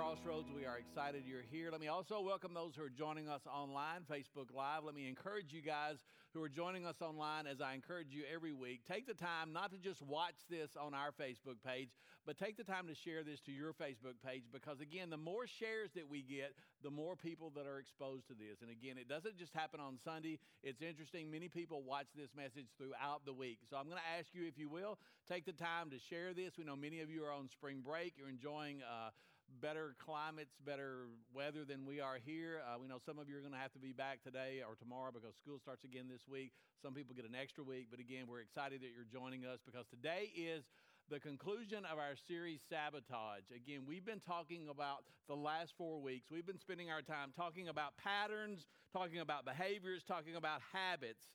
Crossroads. We are excited you're here. Let me also welcome those who are joining us online, Facebook Live. Let me encourage you guys who are joining us online, as I encourage you every week, take the time not to just watch this on our Facebook page, but take the time to share this to your Facebook page because, again, the more shares that we get, the more people that are exposed to this. And again, it doesn't just happen on Sunday. It's interesting. Many people watch this message throughout the week. So I'm going to ask you, if you will, take the time to share this. We know many of you are on spring break. You're enjoying. Uh, better climates, better weather than we are here. Uh, we know some of you are going to have to be back today or tomorrow because school starts again this week. Some people get an extra week, but again, we're excited that you're joining us because today is the conclusion of our series, Sabotage. Again, we've been talking about the last four weeks. We've been spending our time talking about patterns, talking about behaviors, talking about habits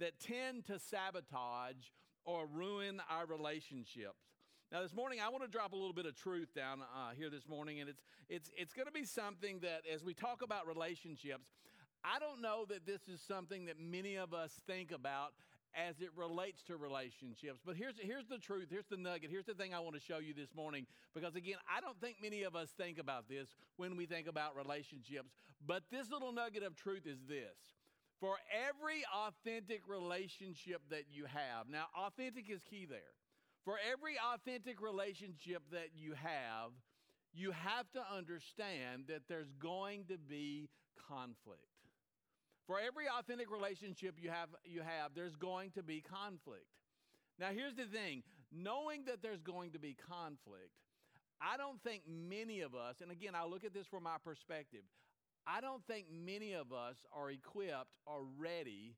that tend to sabotage or ruin our relationships. Now, this morning, I want to drop a little bit of truth down uh, here this morning, and it's, it's, it's going to be something that, as we talk about relationships, I don't know that this is something that many of us think about as it relates to relationships. But here's, here's the truth. Here's the nugget. Here's the thing I want to show you this morning. Because again, I don't think many of us think about this when we think about relationships. But this little nugget of truth is this. For every authentic relationship that you have, now, authentic is key there. For every authentic relationship that you have, you have to understand that there's going to be conflict. For every authentic relationship you have, you have, there's going to be conflict. Now, here's the thing knowing that there's going to be conflict, I don't think many of us, and again, I look at this from my perspective, I don't think many of us are equipped or ready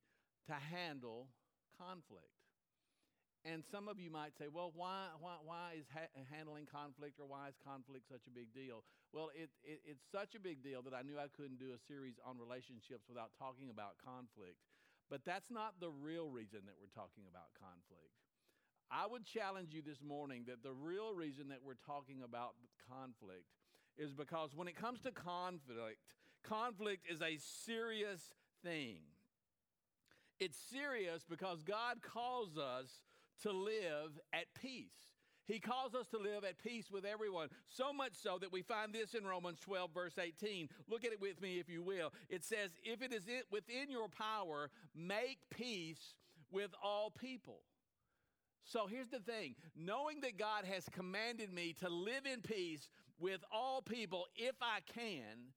to handle conflict. And some of you might say, well, why, why, why is ha- handling conflict or why is conflict such a big deal? Well, it, it, it's such a big deal that I knew I couldn't do a series on relationships without talking about conflict. But that's not the real reason that we're talking about conflict. I would challenge you this morning that the real reason that we're talking about conflict is because when it comes to conflict, conflict is a serious thing. It's serious because God calls us to live at peace. He calls us to live at peace with everyone. So much so that we find this in Romans 12, verse 18. Look at it with me, if you will. It says, If it is within your power, make peace with all people. So here's the thing knowing that God has commanded me to live in peace with all people if I can,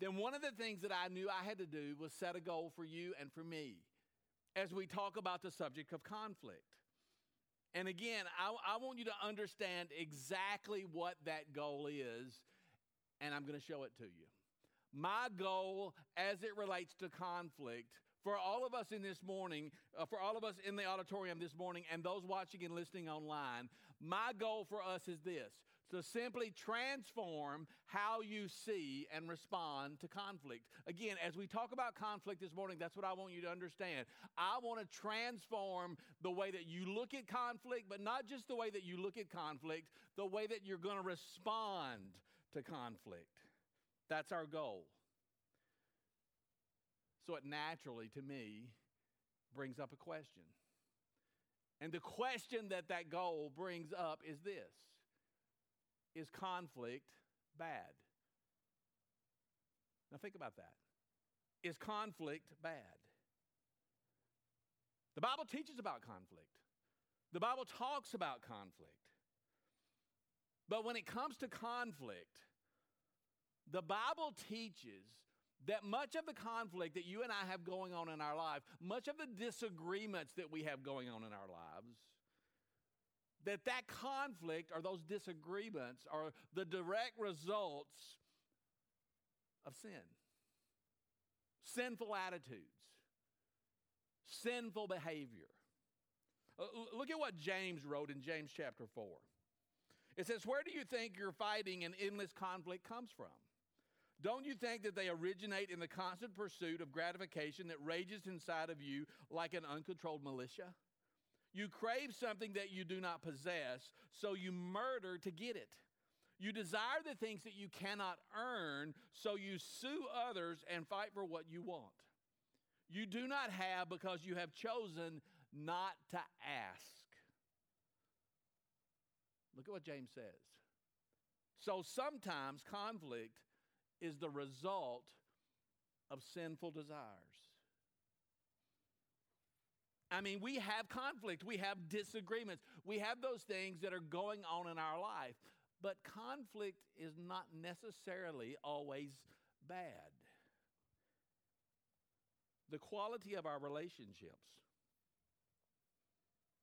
then one of the things that I knew I had to do was set a goal for you and for me as we talk about the subject of conflict. And again, I, I want you to understand exactly what that goal is, and I'm going to show it to you. My goal as it relates to conflict for all of us in this morning, uh, for all of us in the auditorium this morning, and those watching and listening online, my goal for us is this to simply transform how you see and respond to conflict. Again, as we talk about conflict this morning, that's what I want you to understand. I want to transform the way that you look at conflict, but not just the way that you look at conflict, the way that you're going to respond to conflict. That's our goal. So it naturally, to me, brings up a question. And the question that that goal brings up is this Is conflict bad? Now, think about that. Is conflict bad? The Bible teaches about conflict, the Bible talks about conflict. But when it comes to conflict, the Bible teaches that much of the conflict that you and I have going on in our life, much of the disagreements that we have going on in our lives, that that conflict or those disagreements are the direct results of sin. Sinful attitudes, sinful behavior. Uh, look at what James wrote in James chapter 4. It says, Where do you think your fighting and endless conflict comes from? Don't you think that they originate in the constant pursuit of gratification that rages inside of you like an uncontrolled militia? You crave something that you do not possess, so you murder to get it. You desire the things that you cannot earn, so you sue others and fight for what you want. You do not have because you have chosen not to ask. Look at what James says. So sometimes conflict is the result of sinful desires. I mean, we have conflict, we have disagreements, we have those things that are going on in our life. But conflict is not necessarily always bad. The quality of our relationships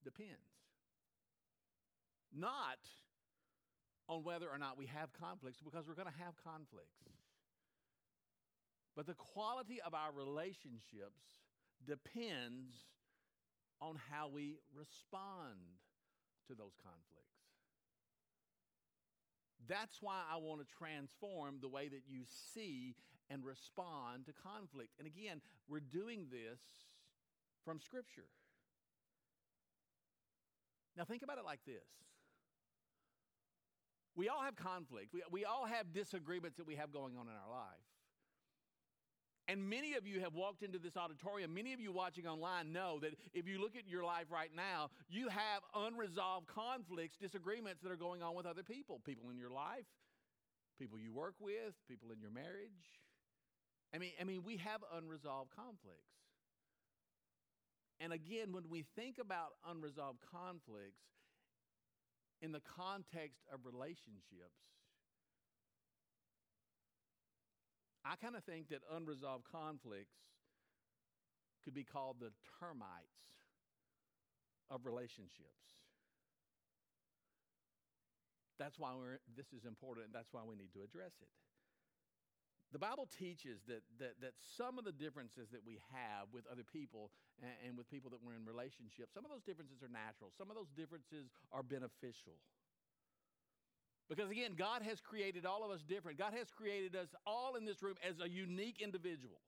depends. Not on whether or not we have conflicts, because we're going to have conflicts. But the quality of our relationships depends on how we respond to those conflicts. That's why I want to transform the way that you see and respond to conflict. And again, we're doing this from Scripture. Now, think about it like this we all have conflict, we, we all have disagreements that we have going on in our life. And many of you have walked into this auditorium. Many of you watching online know that if you look at your life right now, you have unresolved conflicts, disagreements that are going on with other people people in your life, people you work with, people in your marriage. I mean, I mean, we have unresolved conflicts. And again, when we think about unresolved conflicts in the context of relationships, I kind of think that unresolved conflicts could be called the termites of relationships. That's why this is important, and that's why we need to address it. The Bible teaches that, that, that some of the differences that we have with other people and, and with people that we're in relationships, some of those differences are natural, some of those differences are beneficial. Because again, God has created all of us different. God has created us all in this room as a unique individual.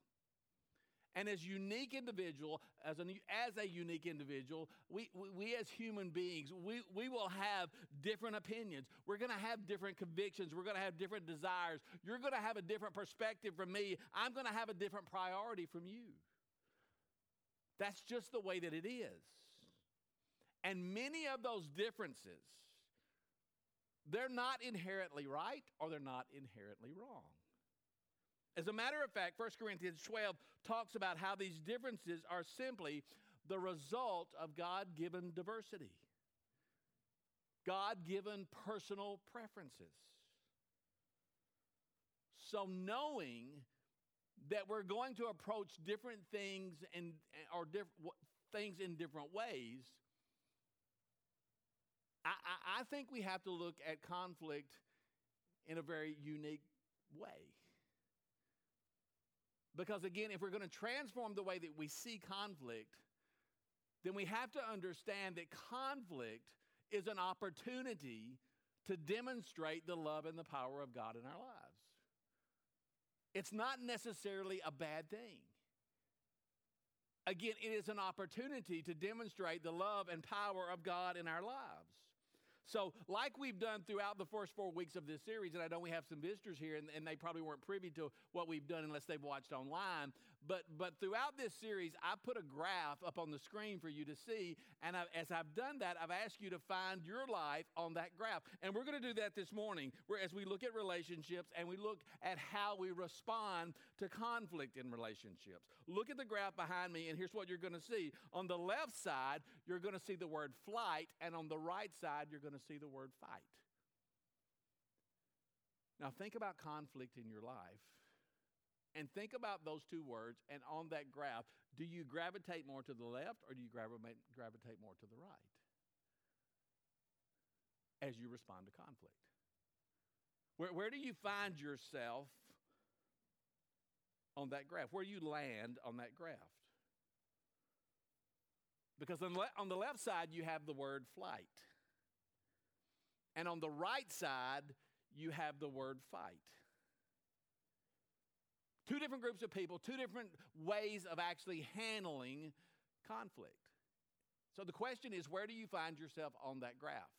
And as unique individual, as a, as a unique individual, we, we, we as human beings, we, we will have different opinions. We're going to have different convictions. We're going to have different desires. You're going to have a different perspective from me. I'm going to have a different priority from you. That's just the way that it is. And many of those differences they're not inherently right or they're not inherently wrong. As a matter of fact, 1 Corinthians 12 talks about how these differences are simply the result of God given diversity, God given personal preferences. So, knowing that we're going to approach different things and or diff, things in different ways I, I, think we have to look at conflict in a very unique way. Because again, if we're going to transform the way that we see conflict, then we have to understand that conflict is an opportunity to demonstrate the love and the power of God in our lives. It's not necessarily a bad thing. Again, it is an opportunity to demonstrate the love and power of God in our lives. So, like we've done throughout the first four weeks of this series, and I know we have some visitors here, and, and they probably weren't privy to what we've done unless they've watched online. But, but throughout this series, I put a graph up on the screen for you to see. And I, as I've done that, I've asked you to find your life on that graph. And we're going to do that this morning, where as we look at relationships and we look at how we respond to conflict in relationships. Look at the graph behind me, and here's what you're going to see. On the left side, you're going to see the word flight, and on the right side, you're going to see the word fight. Now, think about conflict in your life and think about those two words, and on that graph, do you gravitate more to the left or do you gravitate, more to the right as you respond to conflict? Where, where do you find yourself on that graph? Where do you land on that graph? Because on, le- on the left side, you have the word flight. And on the right side, you have the word fight. Two different groups of people, two different ways of actually handling conflict. So the question is where do you find yourself on that graph?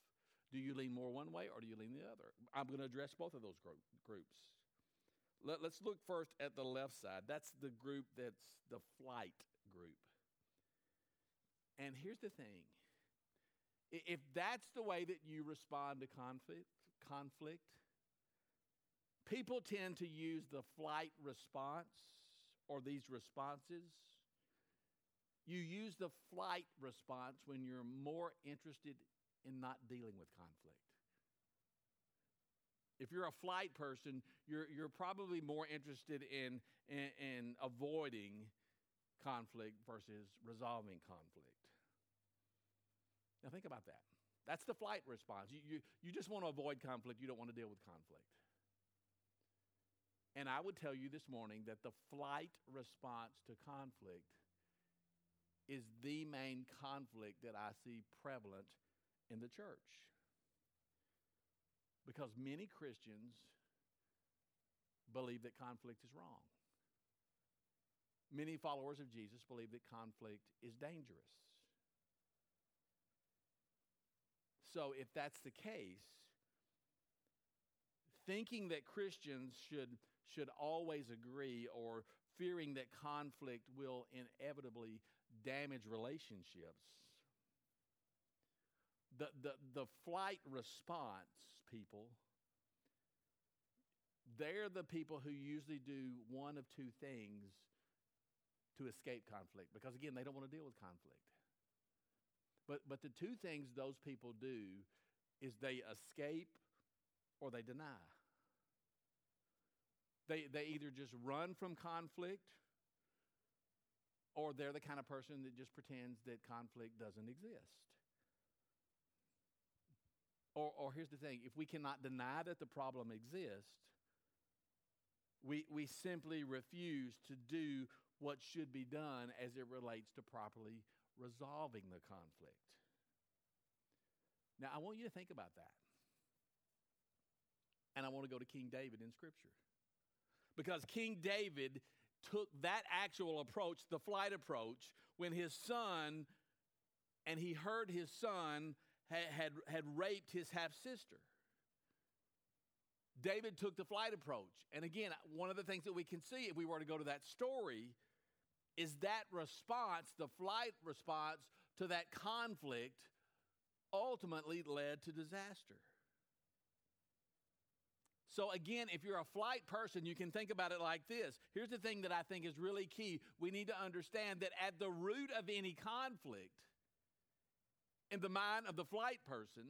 Do you lean more one way or do you lean the other? I'm going to address both of those group, groups. Let, us look first at the left side. That's the group that's the flight group. And here's the thing if that's the way that you respond to conflict, conflict People tend to use the flight response or these responses. You use the flight response when you're more interested in not dealing with conflict. If you're a flight person, you're, you're probably more interested in, in, in avoiding conflict versus resolving conflict. Now, think about that. That's the flight response. You, you, you just want to avoid conflict, you don't want to deal with conflict. And I would tell you this morning that the flight response to conflict is the main conflict that I see prevalent in the church. Because many Christians believe that conflict is wrong. Many followers of Jesus believe that conflict is dangerous. So, if that's the case, thinking that Christians should should always agree or fearing that conflict will inevitably damage relationships. The, the, the flight response people, they're the people who usually do one of two things to escape conflict because, again, they don't want to deal with conflict. But, but the two things those people do is they escape or they deny. They, they either just run from conflict or they're the kind of person that just pretends that conflict doesn't exist. Or, or here's the thing if we cannot deny that the problem exists, we, we simply refuse to do what should be done as it relates to properly resolving the conflict. Now, I want you to think about that. And I want to go to King David in Scripture because King David took that actual approach, the flight approach, when his son, and he heard his son had, had, had raped his half sister. David took the flight approach. And again, one of the things that we can see if we were to go to that story is that response, the flight response to that conflict, ultimately led to disaster. So, again, if you're a flight person, you can think about it like this. Here's the thing that I think is really key. We need to understand that at the root of any conflict, in the mind of the flight person,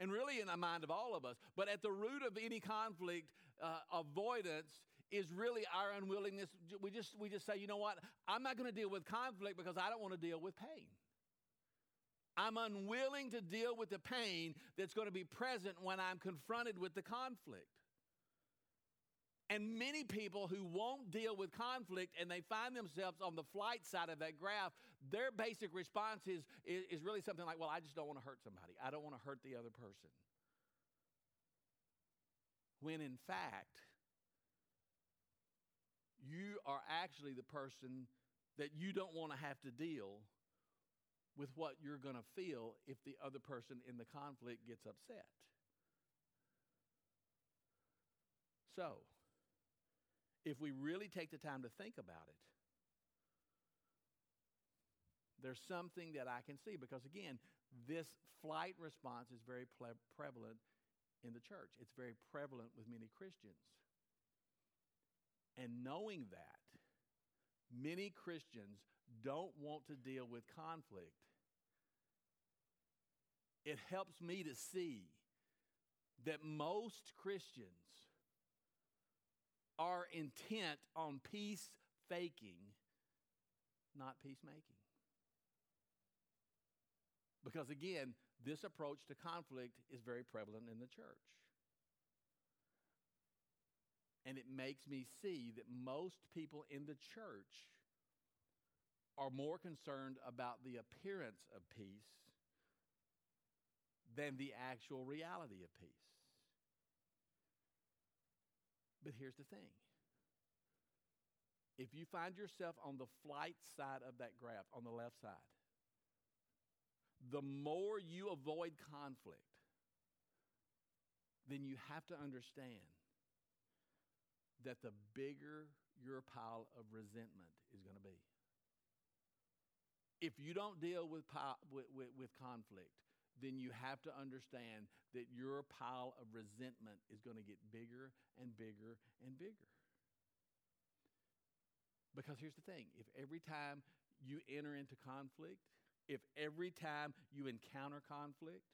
and really in the mind of all of us, but at the root of any conflict, uh, avoidance is really our unwillingness. We just, we just say, you know what? I'm not going to deal with conflict because I don't want to deal with pain. I'm unwilling to deal with the pain that's going to be present when I'm confronted with the conflict. And many people who won't deal with conflict and they find themselves on the flight side of that graph, their basic response is, is, is really something like, Well, I just don't want to hurt somebody. I don't want to hurt the other person. When in fact, you are actually the person that you don't want to have to deal with what you're going to feel if the other person in the conflict gets upset. So, if we really take the time to think about it, there's something that I can see because, again, this flight response is very prevalent in the church. It's very prevalent with many Christians. And knowing that, many Christians don't want to deal with conflict it helps me to see that most Christians are intent on peace faking, not peacemaking. Because again, this approach to conflict is very prevalent in the church. And it makes me see that most people in the church are more concerned about the appearance of peace than the actual reality of peace. But here's the thing if you find yourself on the flight side of that graph, on the left side, the more you avoid conflict, then you have to understand that the bigger your pile of resentment is going to be. If you don't deal with, with, with, with conflict, then you have to understand that your pile of resentment is going to get bigger and bigger and bigger. Because here's the thing if every time you enter into conflict, if every time you encounter conflict,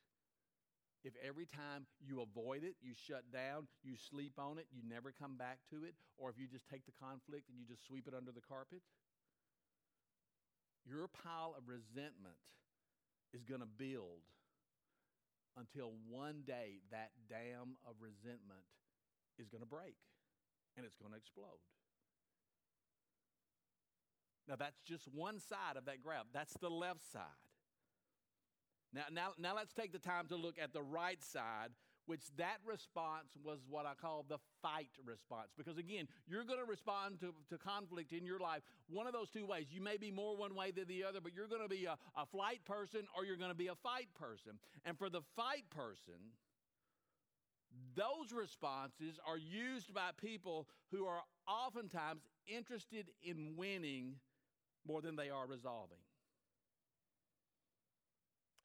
if every time you avoid it, you shut down, you sleep on it, you never come back to it, or if you just take the conflict and you just sweep it under the carpet, your pile of resentment is going to build until one day that dam of resentment is going to break and it's going to explode. Now, that's just one side of that graph. That's the left side. Now, now, now let's take the time to look at the right side, which that response was what I call the fight response. Because again, you're going to respond to, to conflict in your life one of those two ways. You may be more one way than the other, but you're going to be a, a flight person or you're going to be a fight person. And for the fight person, those responses are used by people who are oftentimes interested in winning more than they are resolving.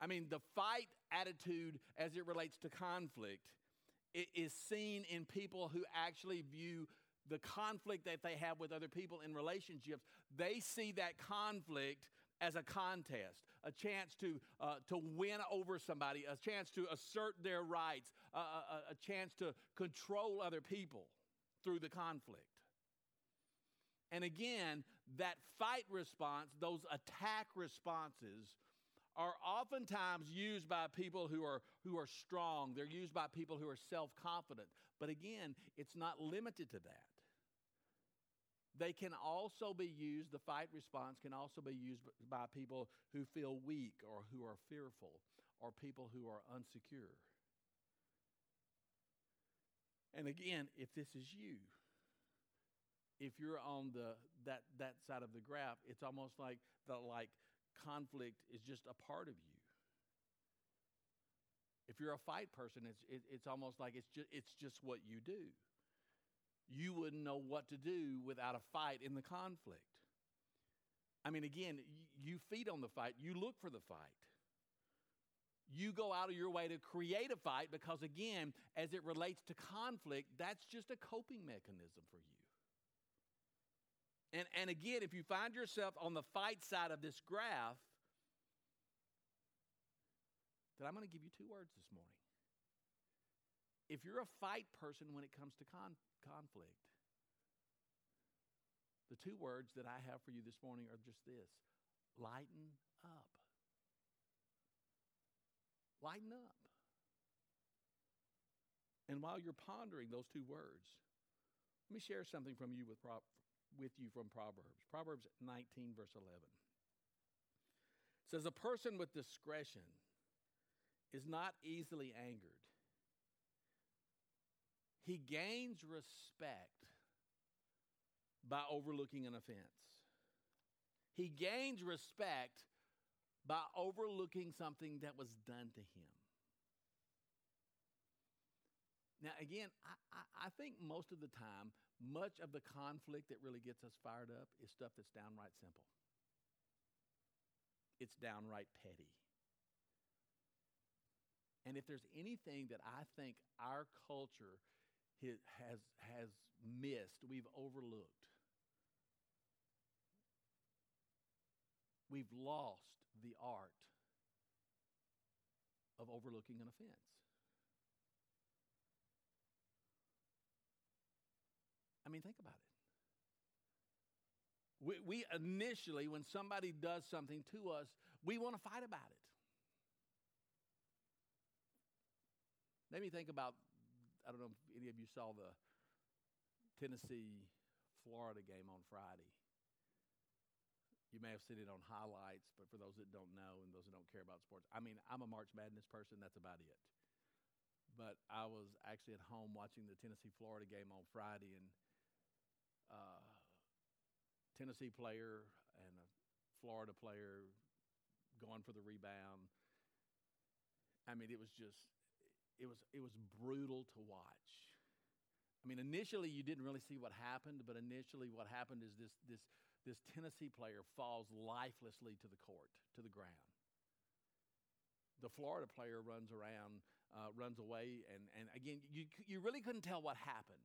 I mean, the fight attitude as it relates to conflict is seen in people who actually view the conflict that they have with other people in relationships. They see that conflict as a contest, a chance to, uh, to win over somebody, a chance to assert their rights, a, a chance to control other people through the conflict. And again, that fight response, those attack responses, are oftentimes used by people who are, who are strong. They're used by people who are self confident. But again, it's not limited to that. They can also be used, the fight response can also be used by people who feel weak or who are fearful or people who are unsecure. And again, if this is you, if you're on the that that side of the graph, it's almost like the like conflict is just a part of you. If you're a fight person, it's it, it's almost like it's just it's just what you do. You wouldn't know what to do without a fight in the conflict. I mean, again, you feed on the fight, you look for the fight. You go out of your way to create a fight because, again, as it relates to conflict, that's just a coping mechanism for you. And, and again, if you find yourself on the fight side of this graph, then I'm going to give you two words this morning. If you're a fight person when it comes to con- conflict, the two words that I have for you this morning are just this lighten up. Lighten up. And while you're pondering those two words, let me share something from you with, with you from Proverbs. Proverbs 19, verse 11. It says, A person with discretion is not easily angered. He gains respect by overlooking an offense. He gains respect by overlooking something that was done to him. Now, again, I, I, I think most of the time, much of the conflict that really gets us fired up is stuff that's downright simple. It's downright petty. And if there's anything that I think our culture has, has missed, we've overlooked, we've lost the art of overlooking an offense. I mean, think about it. We, we initially, when somebody does something to us, we want to fight about it. Let me think about I don't know if any of you saw the Tennessee Florida game on Friday. You may have seen it on highlights, but for those that don't know and those that don't care about sports, I mean, I'm a March Madness person, that's about it. But I was actually at home watching the Tennessee Florida game on Friday, and uh, Tennessee player and a Florida player going for the rebound. I mean, it was just it was it was brutal to watch. I mean, initially you didn't really see what happened, but initially what happened is this this this Tennessee player falls lifelessly to the court, to the ground. the Florida player runs around, uh, runs away, and, and again, you, you really couldn't tell what happened.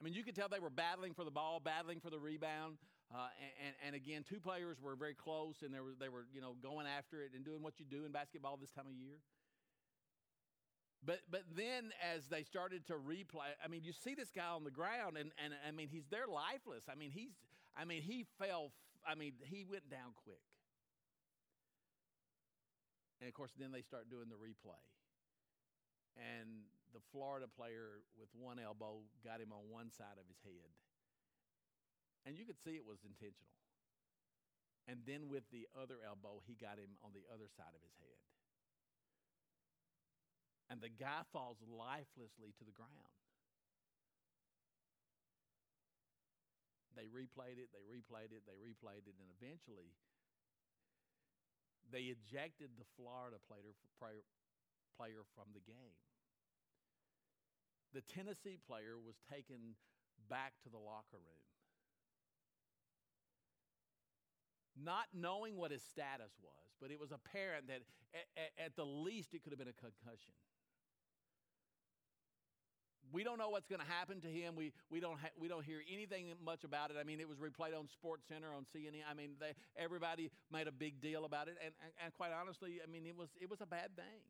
I mean, you could tell they were battling for the ball, battling for the rebound, uh, and, and again, two players were very close, and they were, they were, you know, going after it and doing what you do in basketball this time of year. But, but then as they started to replay, I mean, you see this guy on the ground, and, and I mean, he's there lifeless. I mean, he's, I mean, he fell, I mean, he went down quick. And of course, then they start doing the replay. And the Florida player with one elbow got him on one side of his head. And you could see it was intentional. And then with the other elbow, he got him on the other side of his head. And the guy falls lifelessly to the ground. They replayed it, they replayed it, they replayed it, and eventually they ejected the Florida player, player from the game. The Tennessee player was taken back to the locker room. Not knowing what his status was, but it was apparent that at, at the least it could have been a concussion we don't know what's going to happen to him. We, we, don't ha- we don't hear anything much about it. I mean, it was replayed on Sports Center, on CNN. I mean, they, everybody made a big deal about it. And, and, and quite honestly, I mean, it was, it was a bad thing.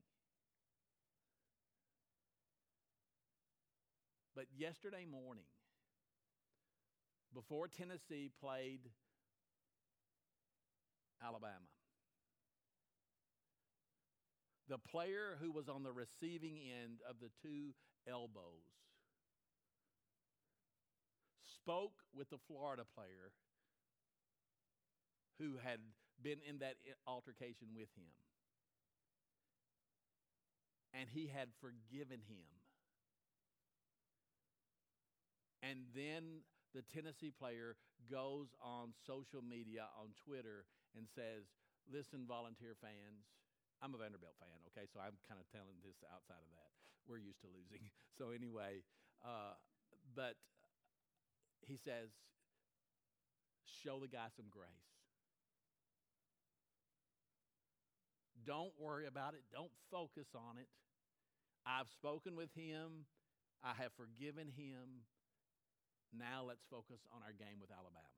But yesterday morning, before Tennessee played Alabama, the player who was on the receiving end of the two elbows, spoke with the Florida player who had been in that altercation with him. And he had forgiven him. And then the Tennessee player goes on social media, on Twitter, and says, Listen, volunteer fans, I'm a Vanderbilt fan, okay, so I'm kind of telling this outside of that we're used to losing. So, anyway, uh, but he says, show the guy some grace. Don't worry about it, don't focus on it. I've spoken with him, I have forgiven him. Now let's focus on our game with Alabama.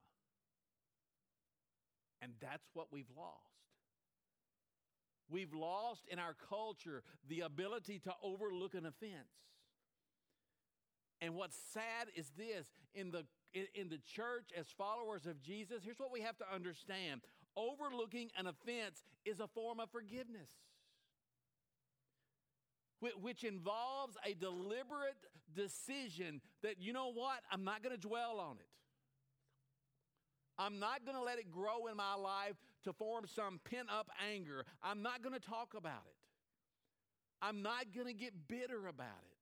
And that's what we've lost. We've lost in our culture the ability to overlook an offense. And what's sad is this in the in, the church as followers of Jesus, here's what we have to understand. Overlooking an offense is a form of forgiveness, which involves a deliberate decision that, you know what, I'm not going to dwell on it. I'm not going to let it grow in my life to form some pent up anger. I'm not going to talk about it. I'm not going to get bitter about it.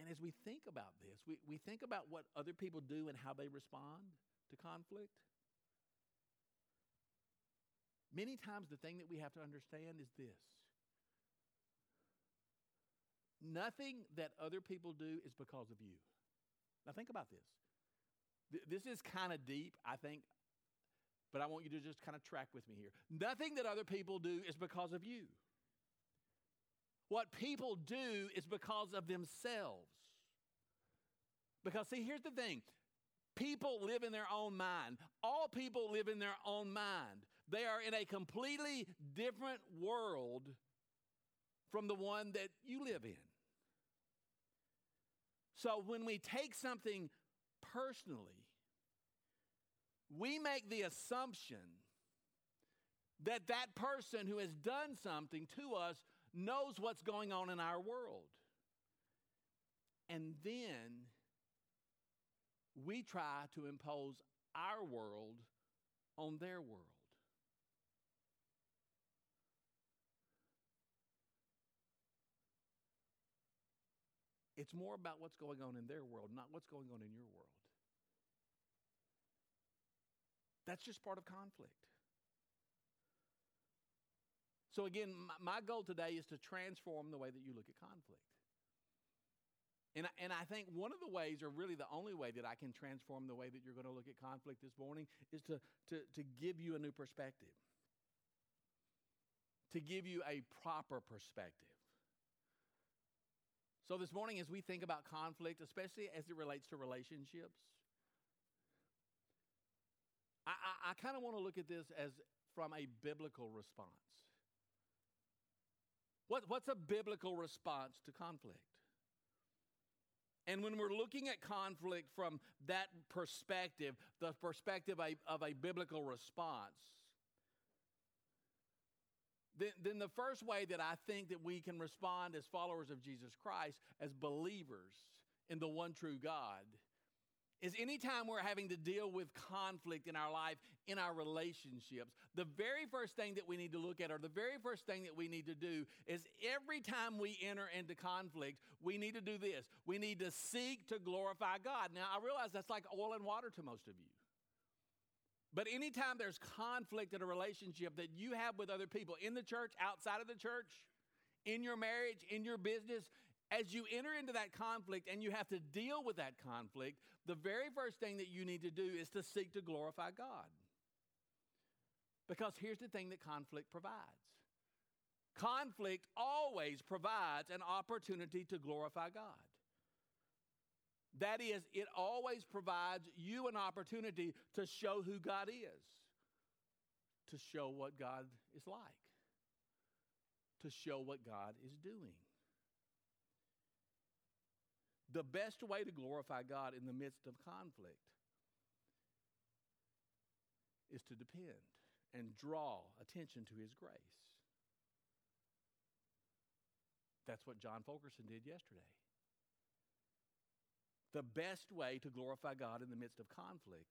And as we think about this, we, we think about what other people do and how they respond to conflict. Many times, the thing that we have to understand is this nothing that other people do is because of you. Now, think about this. This is kind of deep, I think, but I want you to just kind of track with me here. Nothing that other people do is because of you. What people do is because of themselves. Because, see, here's the thing people live in their own mind. All people live in their own mind. They are in a completely different world from the one that you live in. So when we take something personally, we make the assumption that that person who has done something to us knows what's going on in our world. And then we try to impose our world on their world. It's more about what's going on in their world, not what's going on in your world. That's just part of conflict. So, again, my goal today is to transform the way that you look at conflict. And, and I think one of the ways, or really the only way that I can transform the way that you're going to look at conflict this morning, is to, to, to give you a new perspective, to give you a proper perspective. So, this morning, as we think about conflict, especially as it relates to relationships, I, I, I kind of want to look at this as from a biblical response. What, what's a biblical response to conflict? And when we're looking at conflict from that perspective, the perspective of a biblical response, then, then the first way that I think that we can respond as followers of Jesus Christ, as believers in the one true God, is anytime we're having to deal with conflict in our life, in our relationships, the very first thing that we need to look at, or the very first thing that we need to do, is every time we enter into conflict, we need to do this. We need to seek to glorify God. Now, I realize that's like oil and water to most of you. But anytime there's conflict in a relationship that you have with other people in the church, outside of the church, in your marriage, in your business, as you enter into that conflict and you have to deal with that conflict, the very first thing that you need to do is to seek to glorify God. Because here's the thing that conflict provides conflict always provides an opportunity to glorify God. That is, it always provides you an opportunity to show who God is, to show what God is like, to show what God is doing. The best way to glorify God in the midst of conflict is to depend and draw attention to His grace. That's what John Fulkerson did yesterday. The best way to glorify God in the midst of conflict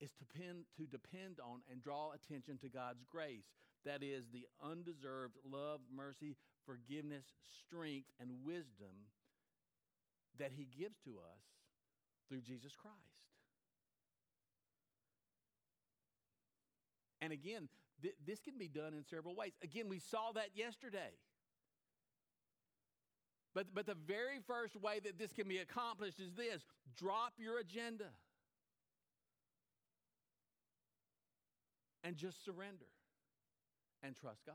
is to, pin, to depend on and draw attention to God's grace. That is, the undeserved love, mercy, forgiveness, strength, and wisdom that He gives to us through Jesus Christ. And again, th- this can be done in several ways. Again, we saw that yesterday. But, but the very first way that this can be accomplished is this drop your agenda and just surrender and trust God.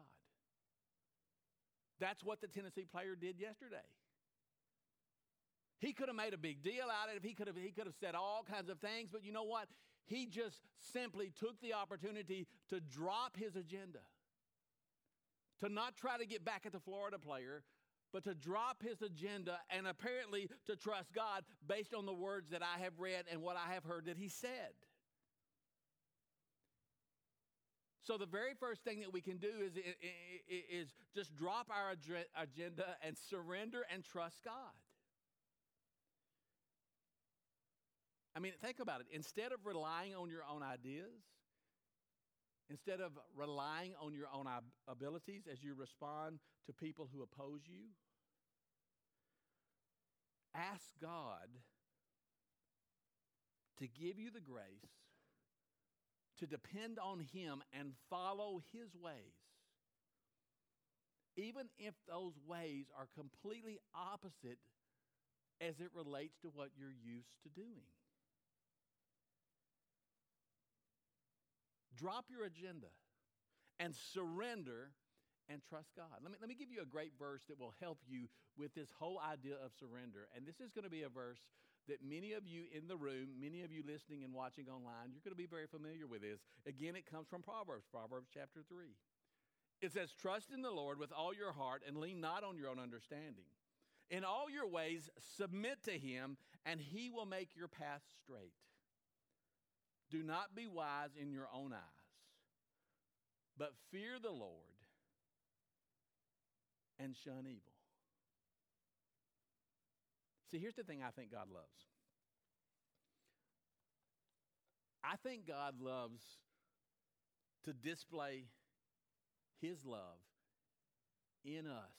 That's what the Tennessee player did yesterday. He could have made a big deal out of it. He could have, he could have said all kinds of things, but you know what? He just simply took the opportunity to drop his agenda, to not try to get back at the Florida player, but to drop his agenda and apparently to trust God based on the words that I have read and what I have heard that he said. So, the very first thing that we can do is, is just drop our agenda and surrender and trust God. I mean, think about it. Instead of relying on your own ideas, instead of relying on your own abilities as you respond to people who oppose you, ask God to give you the grace to depend on Him and follow His ways. Even if those ways are completely opposite as it relates to what you're used to doing. Drop your agenda and surrender and trust God. Let me, let me give you a great verse that will help you with this whole idea of surrender. And this is going to be a verse that many of you in the room, many of you listening and watching online, you're going to be very familiar with this. Again, it comes from Proverbs, Proverbs chapter 3. It says, Trust in the Lord with all your heart and lean not on your own understanding. In all your ways, submit to him, and he will make your path straight. Do not be wise in your own eyes, but fear the Lord and shun evil. See, here's the thing I think God loves. I think God loves to display His love in us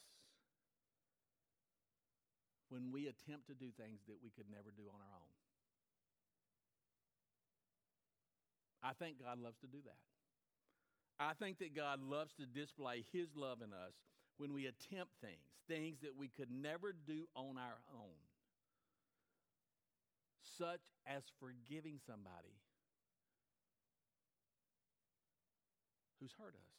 when we attempt to do things that we could never do on our own. I think God loves to do that. I think that God loves to display His love in us when we attempt things, things that we could never do on our own, such as forgiving somebody who's hurt us.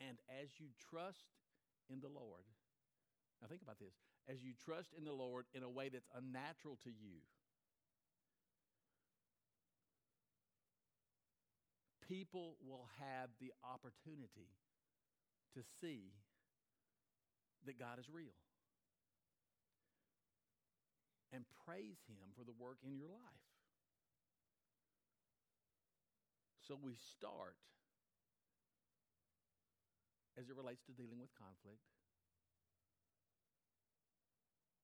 And as you trust in the Lord, now think about this as you trust in the Lord in a way that's unnatural to you, people will have the opportunity to see that God is real and praise Him for the work in your life. So we start as it relates to dealing with conflict.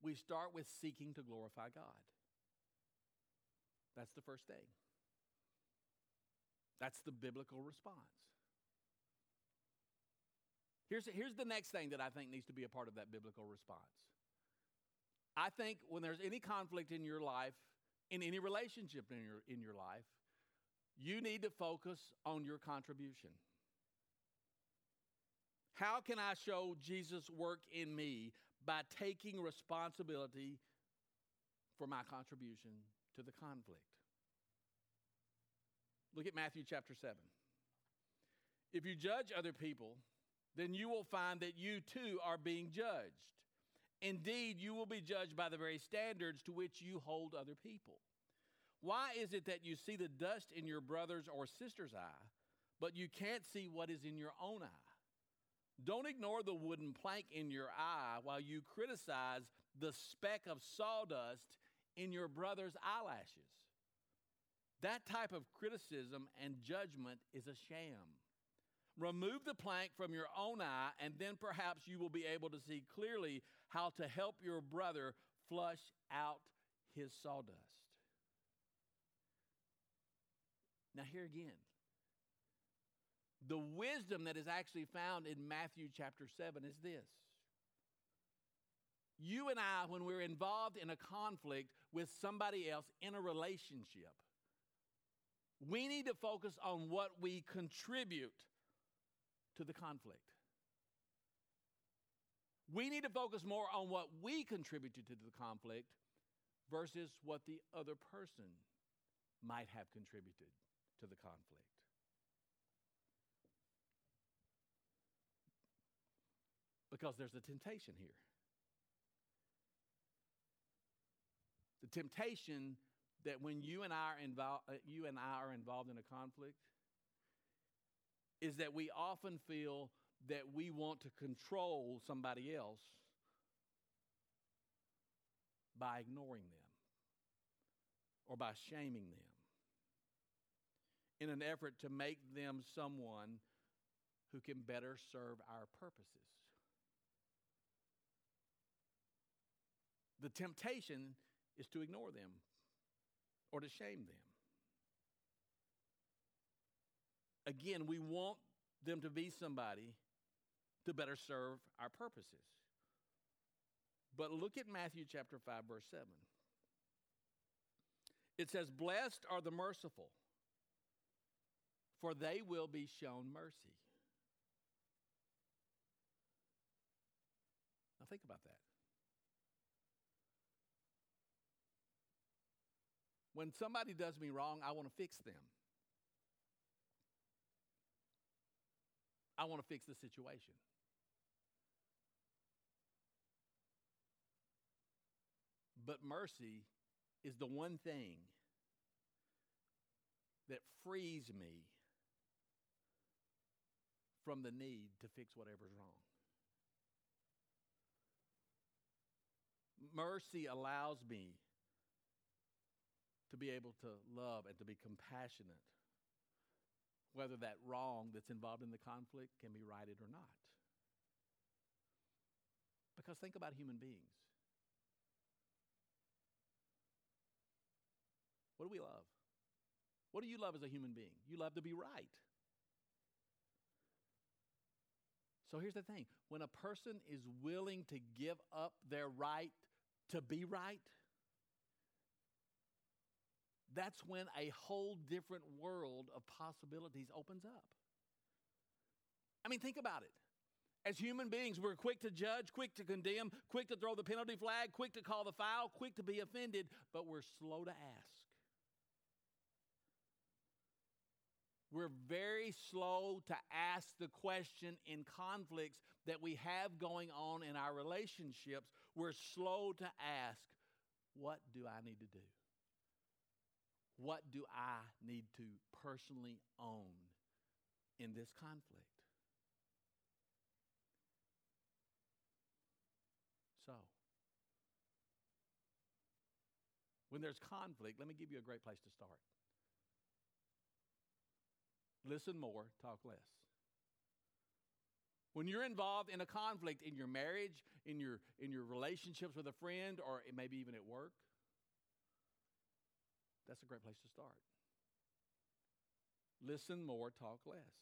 We start with seeking to glorify God. That's the first thing. That's the biblical response. Here's, here's the next thing that I think needs to be a part of that biblical response. I think when there's any conflict in your life, in any relationship in your, in your life, you need to focus on your contribution. How can I show Jesus' work in me by taking responsibility for my contribution to the conflict? Look at Matthew chapter 7. If you judge other people, then you will find that you too are being judged. Indeed, you will be judged by the very standards to which you hold other people. Why is it that you see the dust in your brother's or sister's eye, but you can't see what is in your own eye? Don't ignore the wooden plank in your eye while you criticize the speck of sawdust in your brother's eyelashes. That type of criticism and judgment is a sham. Remove the plank from your own eye, and then perhaps you will be able to see clearly how to help your brother flush out his sawdust. Now, here again, the wisdom that is actually found in Matthew chapter 7 is this. You and I, when we're involved in a conflict with somebody else in a relationship, we need to focus on what we contribute to the conflict. We need to focus more on what we contributed to the conflict versus what the other person might have contributed to the conflict. Because there's a temptation here. The temptation that when you and I are involved, uh, you and I are involved in a conflict, is that we often feel that we want to control somebody else by ignoring them or by shaming them in an effort to make them someone who can better serve our purposes. The temptation is to ignore them or to shame them. Again, we want them to be somebody to better serve our purposes. But look at Matthew chapter 5, verse 7. It says, Blessed are the merciful, for they will be shown mercy. Now, think about that. When somebody does me wrong, I want to fix them. I want to fix the situation. But mercy is the one thing that frees me from the need to fix whatever's wrong. Mercy allows me to be able to love and to be compassionate, whether that wrong that's involved in the conflict can be righted or not. Because think about human beings. What do we love? What do you love as a human being? You love to be right. So here's the thing when a person is willing to give up their right to be right, that's when a whole different world of possibilities opens up. I mean, think about it. As human beings, we're quick to judge, quick to condemn, quick to throw the penalty flag, quick to call the foul, quick to be offended, but we're slow to ask. We're very slow to ask the question in conflicts that we have going on in our relationships. We're slow to ask, What do I need to do? What do I need to personally own in this conflict? So, when there's conflict, let me give you a great place to start. Listen more, talk less. When you're involved in a conflict in your marriage, in your, in your relationships with a friend, or maybe even at work, that's a great place to start. Listen more, talk less.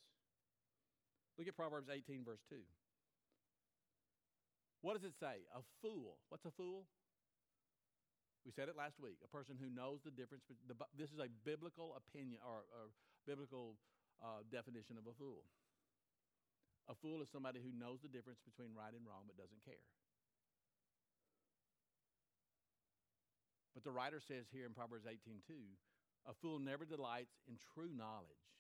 Look at Proverbs 18, verse 2. What does it say? A fool. What's a fool? We said it last week. A person who knows the difference. The, This is a biblical opinion or, or biblical uh, definition of a fool. A fool is somebody who knows the difference between right and wrong but doesn't care. But the writer says here in Proverbs 18:2, a fool never delights in true knowledge,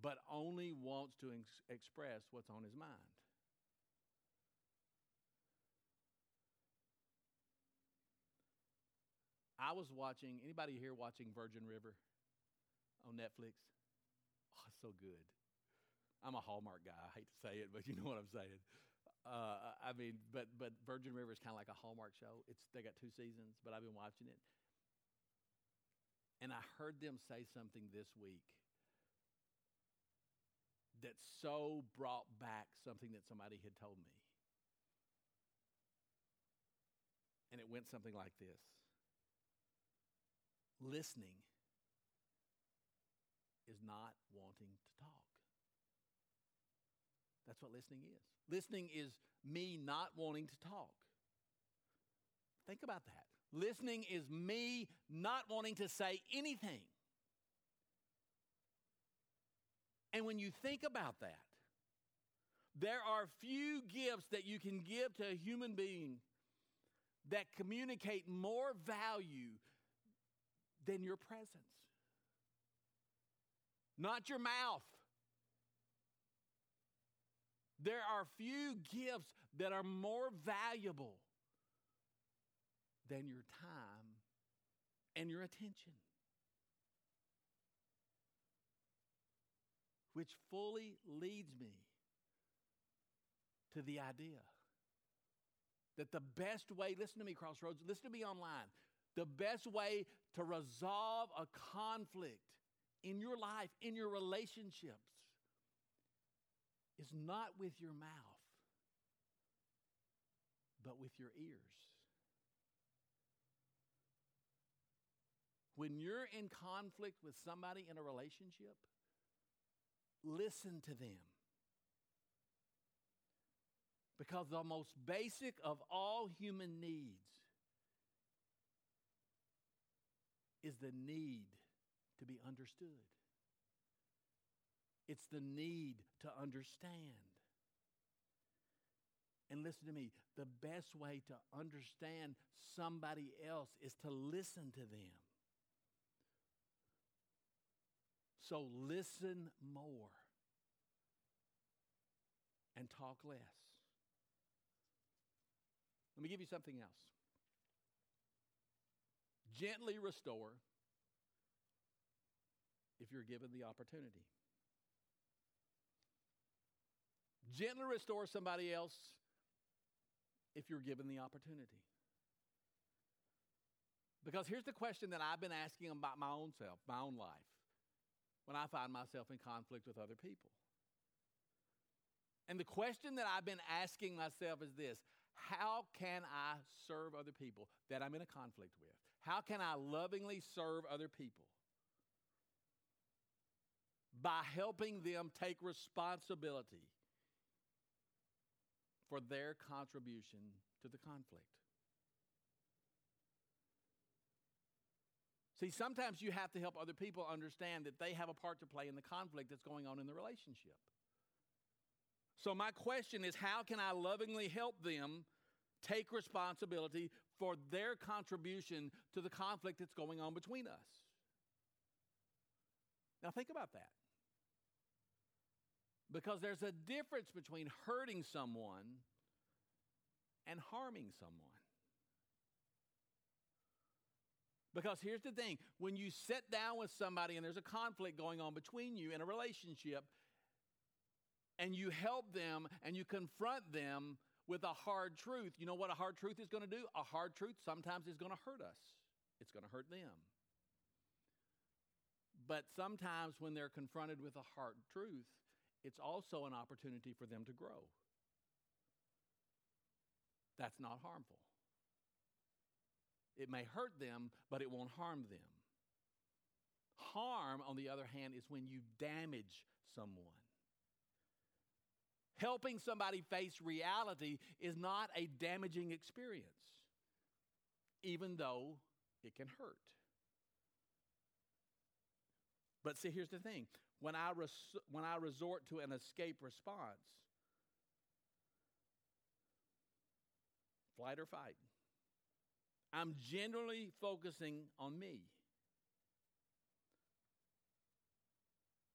but only wants to ex- express what's on his mind. I was watching, anybody here watching Virgin River on Netflix? Oh, so good. I'm a Hallmark guy. I hate to say it, but you know what I'm saying. Uh, I mean, but but Virgin River is kind of like a Hallmark show. It's they got two seasons, but I've been watching it, and I heard them say something this week that so brought back something that somebody had told me, and it went something like this: listening is not wanting to talk. That's what listening is. Listening is me not wanting to talk. Think about that. Listening is me not wanting to say anything. And when you think about that, there are few gifts that you can give to a human being that communicate more value than your presence. Not your mouth. There are few gifts that are more valuable than your time and your attention. Which fully leads me to the idea that the best way, listen to me, Crossroads, listen to me online, the best way to resolve a conflict in your life, in your relationships, is not with your mouth, but with your ears. When you're in conflict with somebody in a relationship, listen to them. Because the most basic of all human needs is the need to be understood. It's the need to understand. And listen to me the best way to understand somebody else is to listen to them. So listen more and talk less. Let me give you something else. Gently restore if you're given the opportunity. Gently restore somebody else if you're given the opportunity. Because here's the question that I've been asking about my own self, my own life, when I find myself in conflict with other people. And the question that I've been asking myself is this How can I serve other people that I'm in a conflict with? How can I lovingly serve other people? By helping them take responsibility for their contribution to the conflict. See, sometimes you have to help other people understand that they have a part to play in the conflict that's going on in the relationship. So, my question is how can I lovingly help them take responsibility for their contribution to the conflict that's going on between us? Now, think about that. Because there's a difference between hurting someone and harming someone. Because here's the thing when you sit down with somebody and there's a conflict going on between you in a relationship, and you help them and you confront them with a hard truth, you know what a hard truth is going to do? A hard truth sometimes is going to hurt us, it's going to hurt them. But sometimes when they're confronted with a hard truth, it's also an opportunity for them to grow. That's not harmful. It may hurt them, but it won't harm them. Harm, on the other hand, is when you damage someone. Helping somebody face reality is not a damaging experience, even though it can hurt. But see, here's the thing when I, res- when I resort to an escape response, flight or fight, I'm generally focusing on me.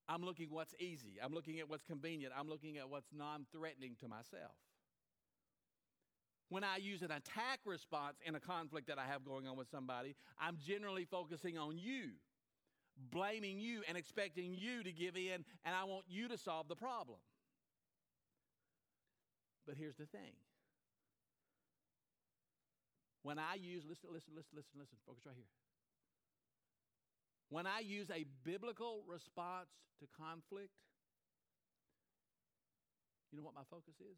I'm looking what's easy. I'm looking at what's convenient. I'm looking at what's non threatening to myself. When I use an attack response in a conflict that I have going on with somebody, I'm generally focusing on you, blaming you, and expecting you to give in, and I want you to solve the problem. But here's the thing when I use, listen, listen, listen, listen, listen, focus right here. When I use a biblical response to conflict, you know what my focus is?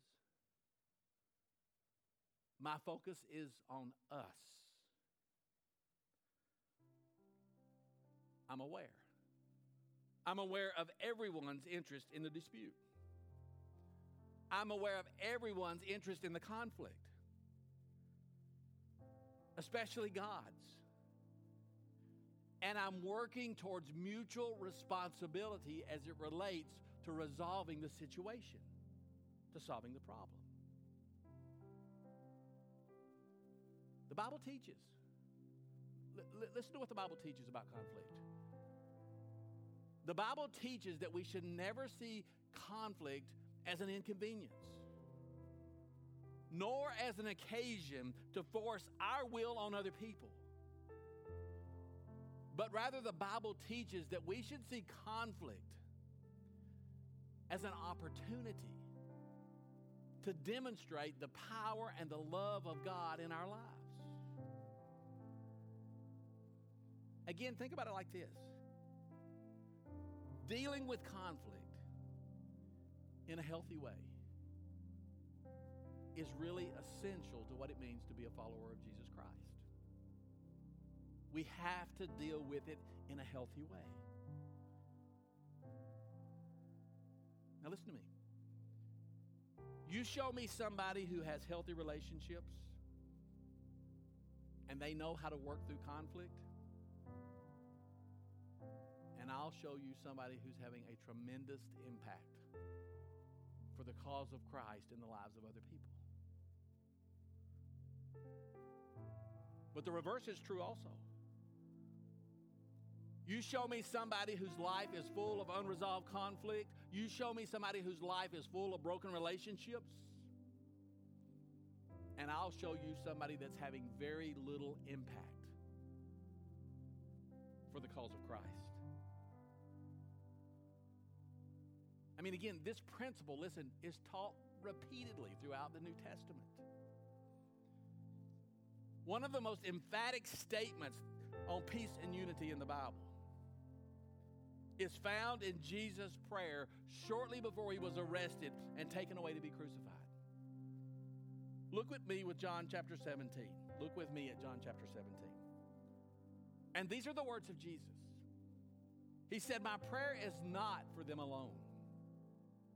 My focus is on us. I'm aware. I'm aware of everyone's interest in the dispute. I'm aware of everyone's interest in the conflict especially God's. And I'm working towards mutual responsibility as it relates to resolving the situation, to solving the problem. The Bible teaches. L- listen to what the Bible teaches about conflict. The Bible teaches that we should never see conflict as an inconvenience nor as an occasion to force our will on other people. But rather, the Bible teaches that we should see conflict as an opportunity to demonstrate the power and the love of God in our lives. Again, think about it like this dealing with conflict in a healthy way is really essential to what it means to be a follower of Jesus Christ. We have to deal with it in a healthy way. Now, listen to me. You show me somebody who has healthy relationships and they know how to work through conflict, and I'll show you somebody who's having a tremendous impact for the cause of Christ in the lives of other people. But the reverse is true also. You show me somebody whose life is full of unresolved conflict. You show me somebody whose life is full of broken relationships. And I'll show you somebody that's having very little impact for the cause of Christ. Mean, again, this principle, listen, is taught repeatedly throughout the New Testament. One of the most emphatic statements on peace and unity in the Bible is found in Jesus' prayer shortly before he was arrested and taken away to be crucified. Look with me with John chapter 17. Look with me at John chapter 17. And these are the words of Jesus. He said, My prayer is not for them alone.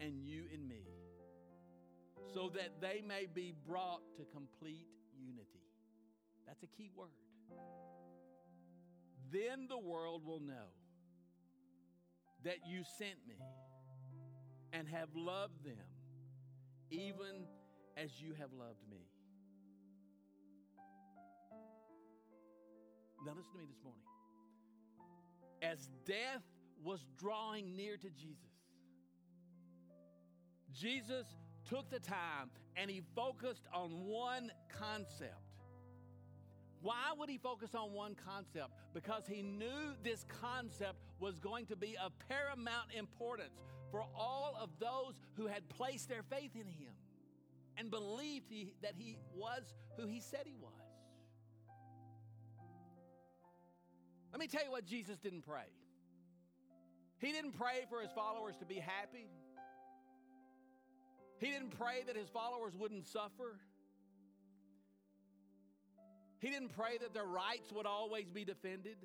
and you in me, so that they may be brought to complete unity. That's a key word. Then the world will know that you sent me and have loved them even as you have loved me. Now, listen to me this morning. As death was drawing near to Jesus, Jesus took the time and he focused on one concept. Why would he focus on one concept? Because he knew this concept was going to be of paramount importance for all of those who had placed their faith in him and believed he, that he was who he said he was. Let me tell you what Jesus didn't pray. He didn't pray for his followers to be happy. He didn't pray that his followers wouldn't suffer. He didn't pray that their rights would always be defended.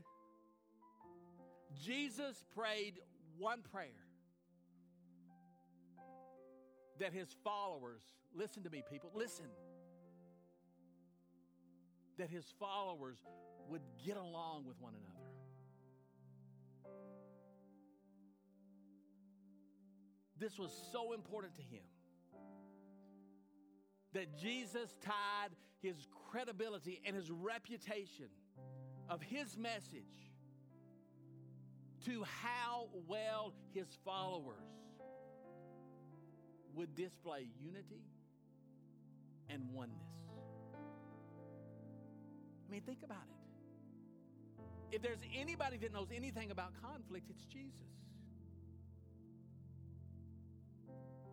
Jesus prayed one prayer that his followers, listen to me, people, listen, that his followers would get along with one another. This was so important to him that Jesus tied his credibility and his reputation of his message to how well his followers would display unity and oneness. I mean, think about it. If there's anybody that knows anything about conflict, it's Jesus.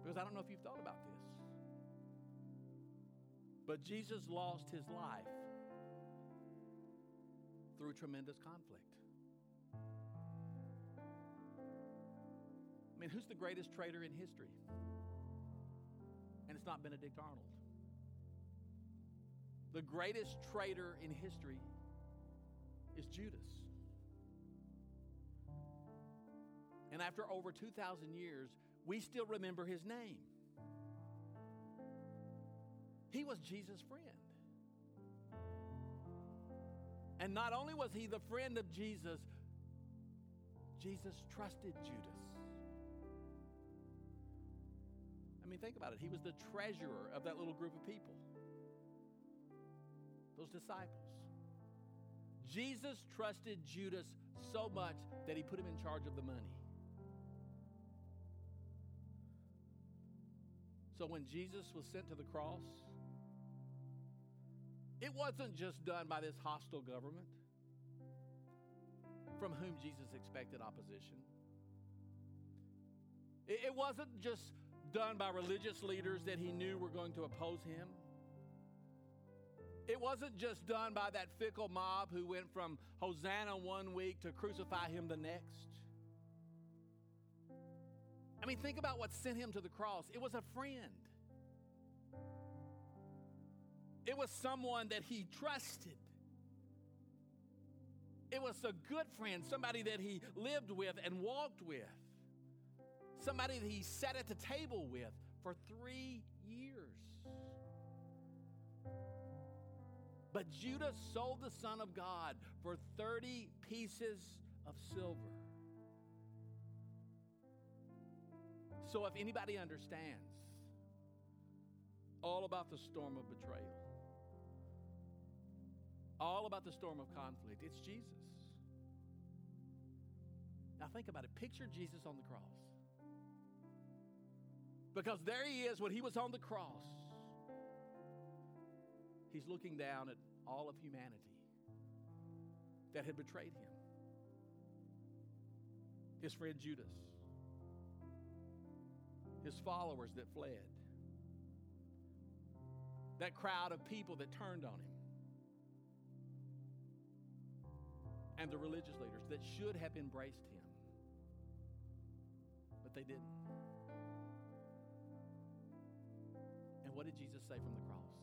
Because I don't know if you've thought about this. But Jesus lost his life through tremendous conflict. I mean, who's the greatest traitor in history? And it's not Benedict Arnold. The greatest traitor in history is Judas. And after over 2,000 years, we still remember his name. He was Jesus' friend. And not only was he the friend of Jesus, Jesus trusted Judas. I mean, think about it. He was the treasurer of that little group of people, those disciples. Jesus trusted Judas so much that he put him in charge of the money. So when Jesus was sent to the cross, it wasn't just done by this hostile government from whom Jesus expected opposition. It wasn't just done by religious leaders that he knew were going to oppose him. It wasn't just done by that fickle mob who went from Hosanna one week to crucify him the next. I mean, think about what sent him to the cross. It was a friend. It was someone that he trusted. It was a good friend, somebody that he lived with and walked with, somebody that he sat at the table with for three years. But Judas sold the Son of God for 30 pieces of silver. So, if anybody understands all about the storm of betrayal, all about the storm of conflict. It's Jesus. Now think about it. Picture Jesus on the cross. Because there he is when he was on the cross. He's looking down at all of humanity that had betrayed him. His friend Judas, his followers that fled. that crowd of people that turned on him. And the religious leaders that should have embraced him, but they didn't. And what did Jesus say from the cross?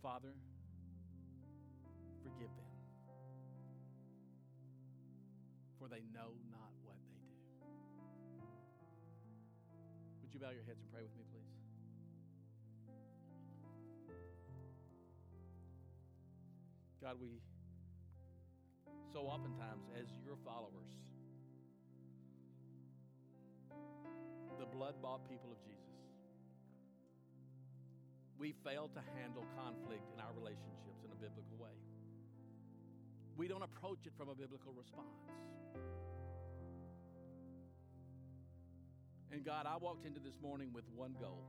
Father, forgive them, for they know not what they do. Would you bow your heads and pray with me, please? God, we so oftentimes, as your followers, the blood bought people of Jesus, we fail to handle conflict in our relationships in a biblical way. We don't approach it from a biblical response. And God, I walked into this morning with one goal,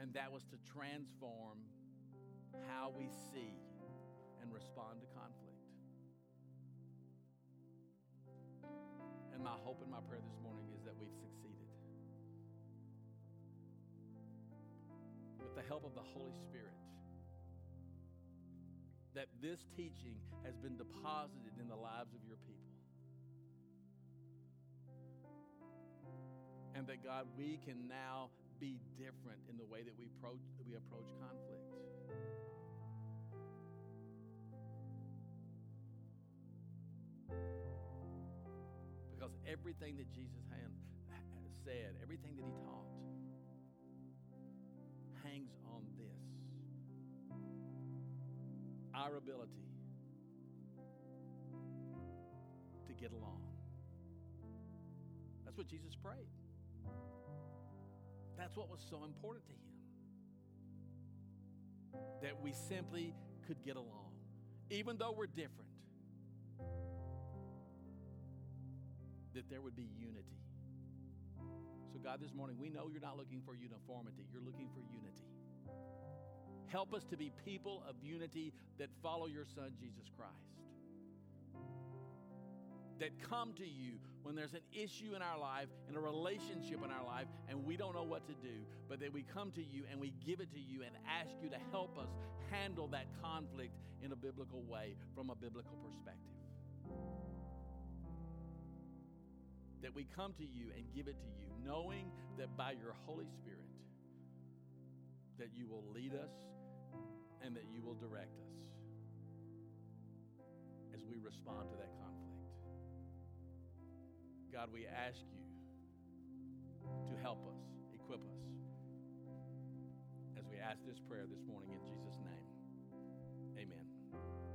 and that was to transform how we see and respond to conflict. And my hope and my prayer this morning is that we've succeeded. With the help of the Holy Spirit, that this teaching has been deposited in the lives of your people. And that God, we can now be different in the way that we approach, we approach conflict. Because everything that Jesus had, said, everything that he taught, hangs on this our ability to get along. That's what Jesus prayed. That's what was so important to him. That we simply could get along, even though we're different, that there would be unity. So, God, this morning, we know you're not looking for uniformity, you're looking for unity. Help us to be people of unity that follow your Son, Jesus Christ. That come to you when there's an issue in our life, in a relationship in our life, and we don't know what to do, but that we come to you and we give it to you and ask you to help us handle that conflict in a biblical way from a biblical perspective. That we come to you and give it to you, knowing that by your Holy Spirit, that you will lead us and that you will direct us as we respond to that conflict. God, we ask you to help us, equip us, as we ask this prayer this morning in Jesus' name. Amen.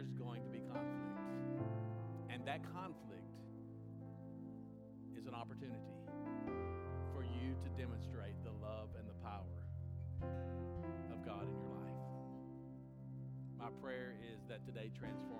there's going to be conflict. And that conflict is an opportunity for you to demonstrate the love and the power of God in your life. My prayer is that today transforms.